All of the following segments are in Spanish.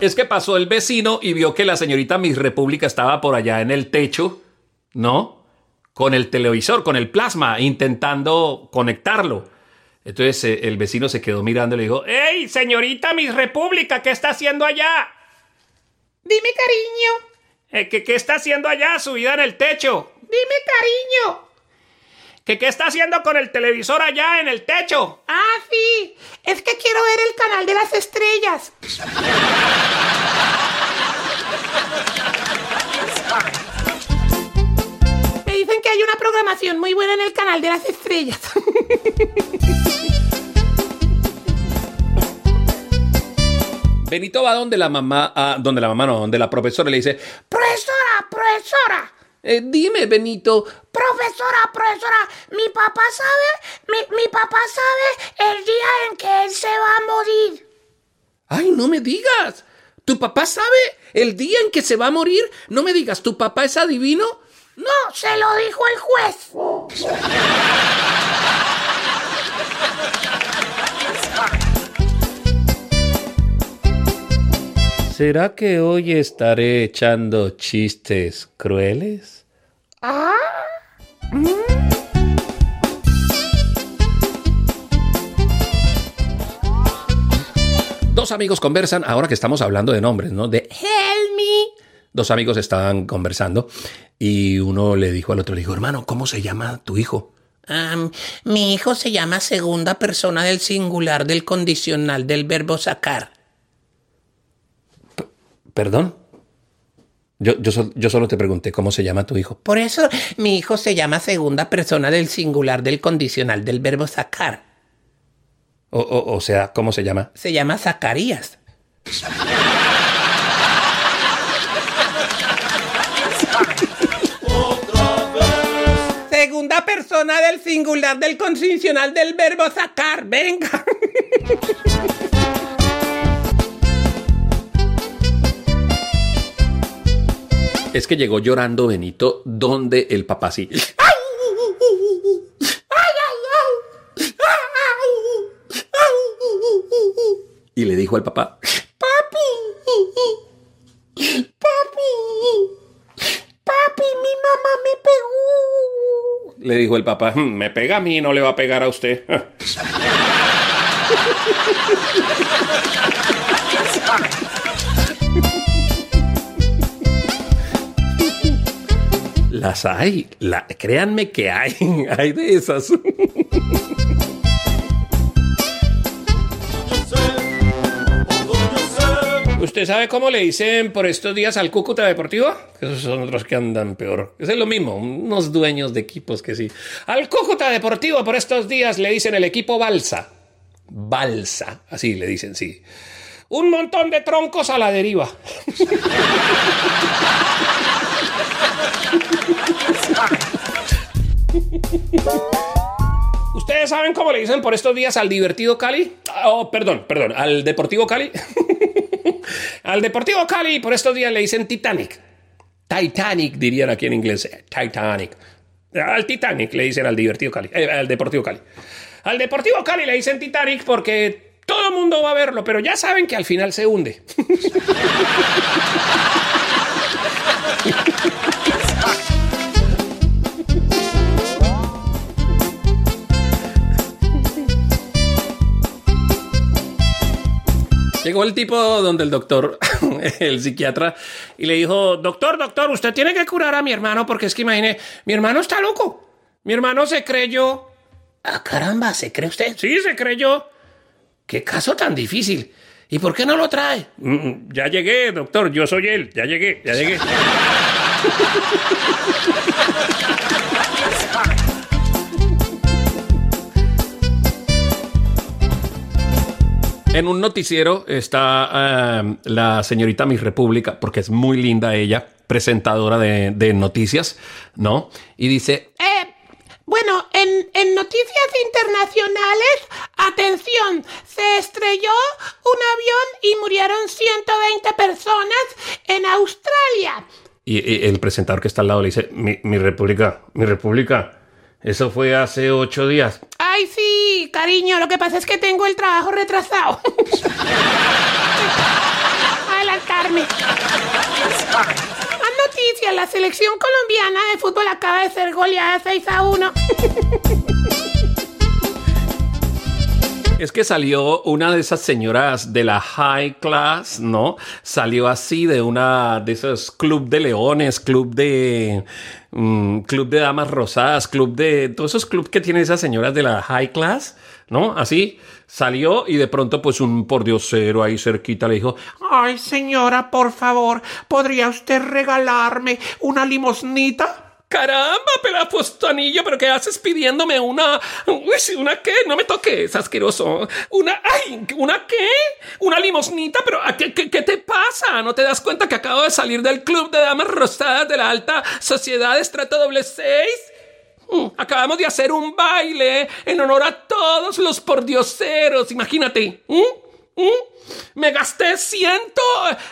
Es que pasó el vecino y vio que la señorita Miss República estaba por allá en el techo, ¿no? Con el televisor, con el plasma, intentando conectarlo. Entonces eh, el vecino se quedó mirando y le dijo, ¡Ey, señorita Miss República, ¿qué está haciendo allá? Dime, cariño. Eh, ¿qué, ¿Qué está haciendo allá, subida en el techo? Dime, cariño. ¿Qué, ¿Qué está haciendo con el televisor allá en el techo? Ah, sí. Es que quiero ver el canal de las estrellas. que hay una programación muy buena en el canal de las estrellas. Benito va donde la mamá, ah, donde la mamá no, donde la profesora le dice, profesora, profesora. "Eh, dime, Benito, Profesora, profesora, mi papá sabe, mi, mi papá sabe el día en que él se va a morir. Ay, no me digas. ¿Tu papá sabe el día en que se va a morir? No me digas, ¿tu papá es adivino? No, se lo dijo el juez. ¿Será que hoy estaré echando chistes crueles? Ah. Dos amigos conversan, ahora que estamos hablando de nombres, ¿no? De Help me. Dos amigos estaban conversando y uno le dijo al otro, le dijo, hermano, ¿cómo se llama tu hijo? Mi hijo se llama segunda persona del singular del condicional del verbo sacar. ¿Perdón? Yo, yo, sol- yo solo te pregunté cómo se llama tu hijo. Por eso mi hijo se llama segunda persona del singular del condicional del verbo sacar. O, o- o sea, ¿cómo se llama? Se llama Zacarías. Segunda persona del singular del condicional del verbo sacar. Venga. Es que llegó llorando Benito donde el papá sí. Y le dijo al papá, Papi. Papi. Papi, mi mamá me. Le dijo el papá, "Hmm, me pega a mí, no le va a pegar a usted. Las hay, la- créanme que hay, hay de esas. ¿Usted sabe cómo le dicen por estos días al Cúcuta Deportivo? Esos son otros que andan peor. Es lo mismo, unos dueños de equipos que sí. Al Cúcuta Deportivo por estos días le dicen el equipo Balsa. Balsa, así le dicen, sí. Un montón de troncos a la deriva. ¿Ustedes saben cómo le dicen por estos días al divertido Cali? Ah, Oh, perdón, perdón, al Deportivo Cali. Al Deportivo Cali por estos días le dicen Titanic. Titanic dirían aquí en inglés. Titanic. Al Titanic le dicen al divertido Cali, eh, al Deportivo Cali. Al Deportivo Cali le dicen Titanic porque todo el mundo va a verlo, pero ya saben que al final se hunde. Llegó el tipo donde el doctor, el psiquiatra, y le dijo, doctor, doctor, usted tiene que curar a mi hermano porque es que imagine, mi hermano está loco. Mi hermano se creyó. Ah, caramba, ¿se cree usted? Sí, se creyó. Qué caso tan difícil. ¿Y por qué no lo trae? Mm, Ya llegué, doctor, yo soy él. Ya llegué, ya llegué. En un noticiero está eh, la señorita Miss República, porque es muy linda ella, presentadora de, de noticias, ¿no? Y dice, Eh, bueno, en, en noticias internacionales, atención, se estrelló un avión y murieron 120 personas en Australia. y, y el presentador que está al lado le dice, mi, mi República, mi República, eso fue hace ocho días cariño, lo que pasa es que tengo el trabajo retrasado. Adelantarme. Más noticias, la selección colombiana de fútbol acaba de ser goleada 6 a 1. Es que salió una de esas señoras de la high class, ¿no? Salió así de una de esos club de leones, club de mm, club de damas rosadas, club de todos esos clubs que tienen esas señoras de la high class, ¿no? Así salió y de pronto pues un pordiosero ahí cerquita le dijo, Ay, señora, por favor, ¿podría usted regalarme una limosnita? Caramba, pelafustanillo, pero ¿qué haces pidiéndome una... ¿una qué? No me toques, asqueroso. Una... ¡Ay! ¿Una qué? ¿Una limosnita? ¿Pero ¿qué, qué, qué te pasa? ¿No te das cuenta que acabo de salir del club de damas rosadas de la alta sociedad estrato doble seis? Mm, Acabamos de hacer un baile en honor a todos los pordioseros, imagínate. ¿Mm? ¿Mm? Me gasté ciento...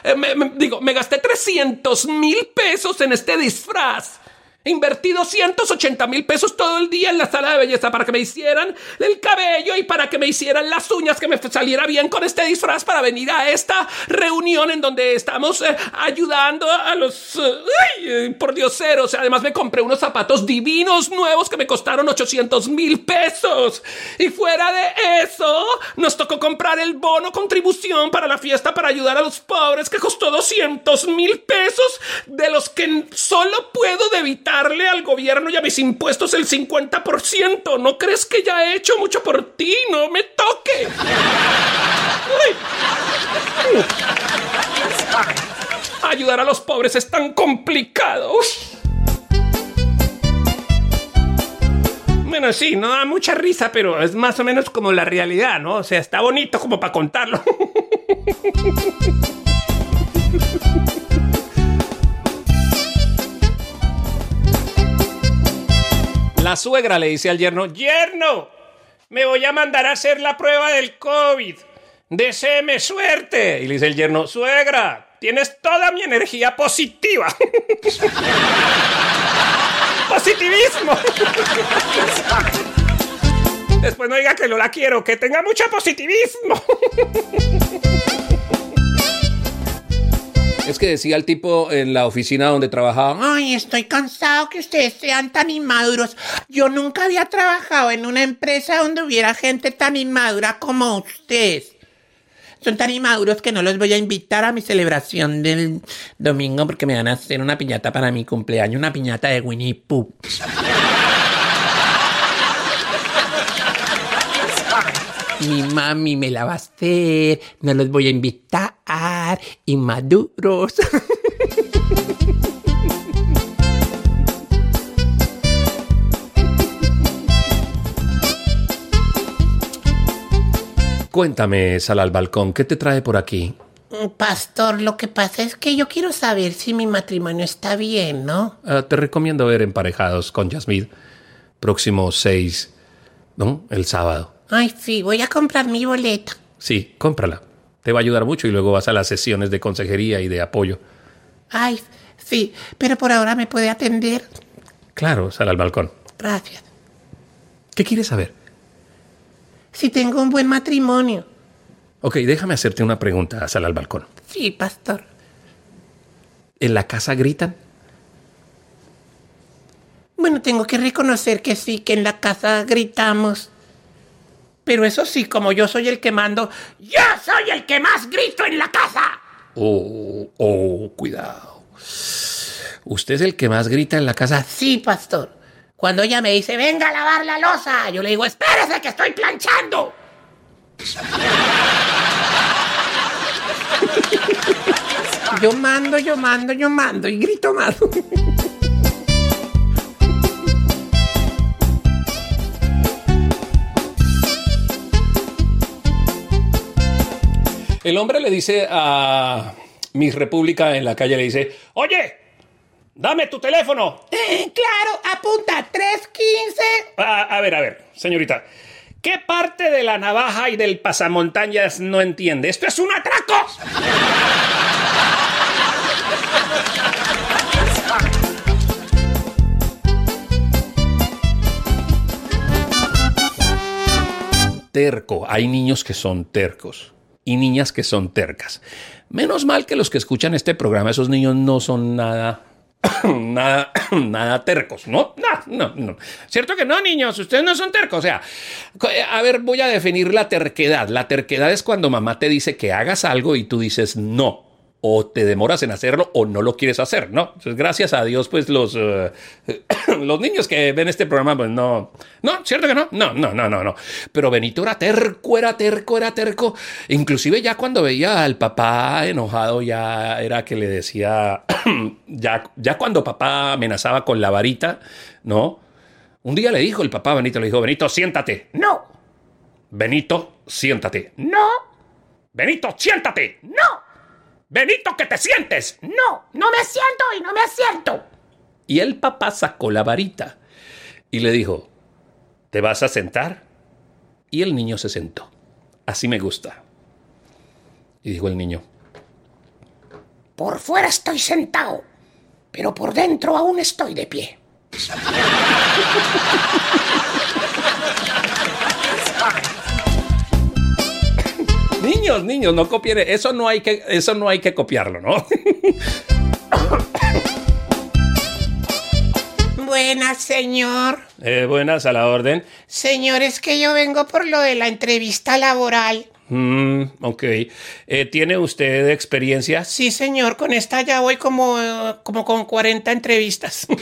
eh, me- me- digo, me gasté 300 mil pesos en este disfraz. Invertí 280 mil pesos todo el día en la sala de belleza para que me hicieran el cabello y para que me hicieran las uñas, que me saliera bien con este disfraz para venir a esta reunión en donde estamos eh, ayudando a los eh, eh, por dioseros. Además me compré unos zapatos divinos nuevos que me costaron 800 mil pesos. Y fuera de eso, nos tocó comprar el bono contribución para la fiesta para ayudar a los pobres que costó 200 mil pesos, de los que solo puedo debitarle al gobierno y a mis impuestos el 50%. ¿No crees que ya he hecho mucho por ti? No me toque. Ayudar a los pobres es tan complicado. Bueno, sí, no da mucha risa, pero es más o menos como la realidad, ¿no? O sea, está bonito como para contarlo. La suegra le dice al yerno, yerno, me voy a mandar a hacer la prueba del COVID. Deseeme suerte. Y le dice el yerno, suegra, tienes toda mi energía positiva. Positivismo. Después no diga que no la quiero, que tenga mucho positivismo. Que decía el tipo en la oficina donde trabajaba, Ay, estoy cansado que ustedes sean tan inmaduros. Yo nunca había trabajado en una empresa donde hubiera gente tan inmadura como ustedes. Son tan inmaduros que no los voy a invitar a mi celebración del domingo porque me van a hacer una piñata para mi cumpleaños, una piñata de Winnie Pooh. Mi mami me la va a hacer, no los voy a invitar, inmaduros. cuéntame, sal al balcón, ¿qué te trae por aquí? Pastor, lo que pasa es que yo quiero saber si mi matrimonio está bien, ¿no? Ah, te recomiendo ver Emparejados con Yasmid, próximo 6, ¿no? El sábado. Ay, sí, voy a comprar mi boleta. Sí, cómprala. Te va a ayudar mucho y luego vas a las sesiones de consejería y de apoyo. Ay, sí, pero por ahora me puede atender. Claro, sal al balcón. Gracias. ¿Qué quieres saber? Si tengo un buen matrimonio. Ok, déjame hacerte una pregunta, sal al balcón. Sí, pastor. ¿En la casa gritan? Bueno, tengo que reconocer que sí, que en la casa gritamos. Pero eso sí, como yo soy el que mando, yo soy el que más grito en la casa. Oh, oh, cuidado. ¿Usted es el que más grita en la casa? Sí, pastor. Cuando ella me dice, venga a lavar la losa, yo le digo, espérese que estoy planchando. yo mando, yo mando, yo mando y grito más. El hombre le dice a Miss República en la calle, le dice, oye, dame tu teléfono. Eh, claro, apunta 315. A, a ver, a ver, señorita. ¿Qué parte de la navaja y del pasamontañas no entiende? ¡Esto es un atraco! Terco. Hay niños que son tercos y niñas que son tercas. Menos mal que los que escuchan este programa, esos niños no son nada nada, nada tercos, ¿no? No, no, no. ¿Cierto que no, niños? Ustedes no son tercos. O sea, a ver, voy a definir la terquedad. La terquedad es cuando mamá te dice que hagas algo y tú dices no o te demoras en hacerlo o no lo quieres hacer, ¿no? Entonces, gracias a Dios, pues los, eh, los niños que ven este programa, pues no, no, ¿cierto que no? No, no, no, no, no. Pero Benito era terco, era terco, era terco. Inclusive ya cuando veía al papá enojado, ya era que le decía, ya, ya cuando papá amenazaba con la varita, ¿no? Un día le dijo el papá Benito, le dijo, Benito, siéntate. No. Benito, siéntate. No. Benito, siéntate. No. Benito, que te sientes. No, no me siento y no me asiento. Y el papá sacó la varita y le dijo, ¿te vas a sentar? Y el niño se sentó. Así me gusta. Y dijo el niño, por fuera estoy sentado, pero por dentro aún estoy de pie. niños, niños, no copien. Eso no hay que, eso no hay que copiarlo, ¿no? Buenas, señor. Eh, buenas, a la orden. Señor, es que yo vengo por lo de la entrevista laboral. Mm, ok. Eh, ¿Tiene usted experiencia? Sí, señor. Con esta ya voy como, como con 40 entrevistas.